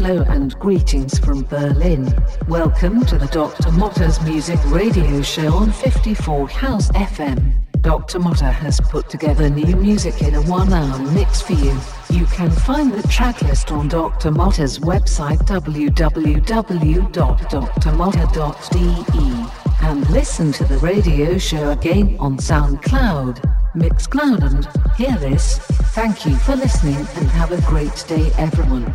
Hello and greetings from Berlin. Welcome to the Dr. Motte's Music Radio Show on 54 House FM. Dr. Motte has put together new music in a one hour mix for you. You can find the tracklist on Dr. Motte's website www.drmotte.de and listen to the radio show again on SoundCloud, Mixcloud and Hear This. Thank you for listening and have a great day everyone.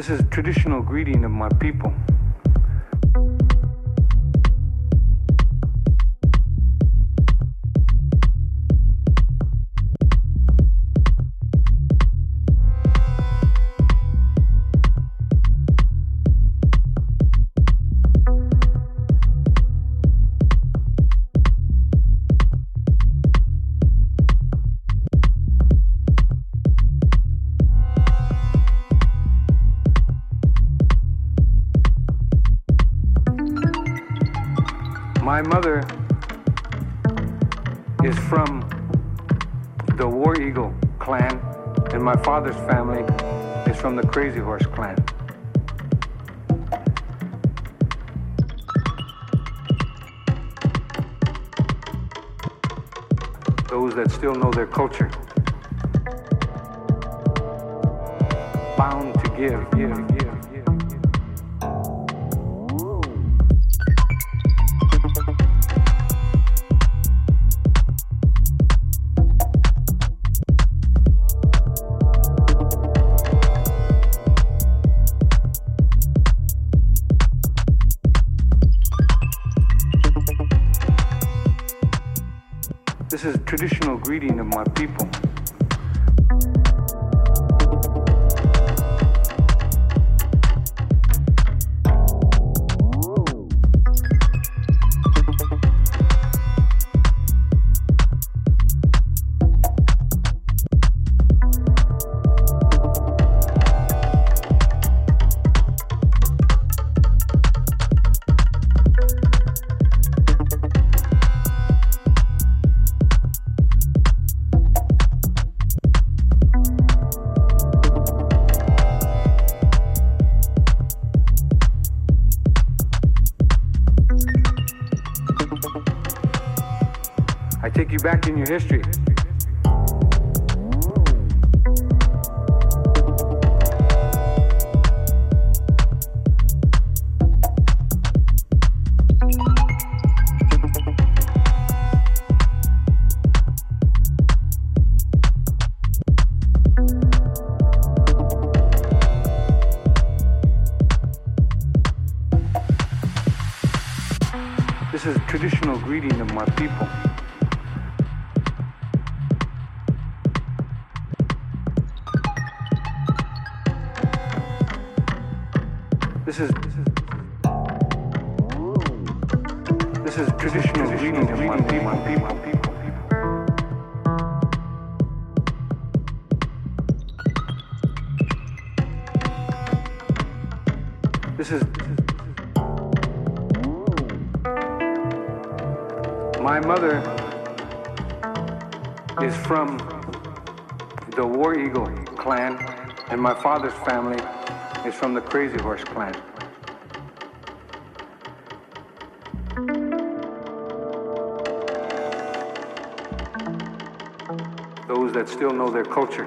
This is traditional greeting of my people. This is traditional greeting of my people. In your history. The War Eagle clan, and my father's family is from the Crazy Horse clan. Those that still know their culture.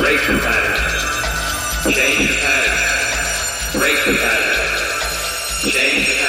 Break the pattern. Change the pattern. Break the pattern. Change.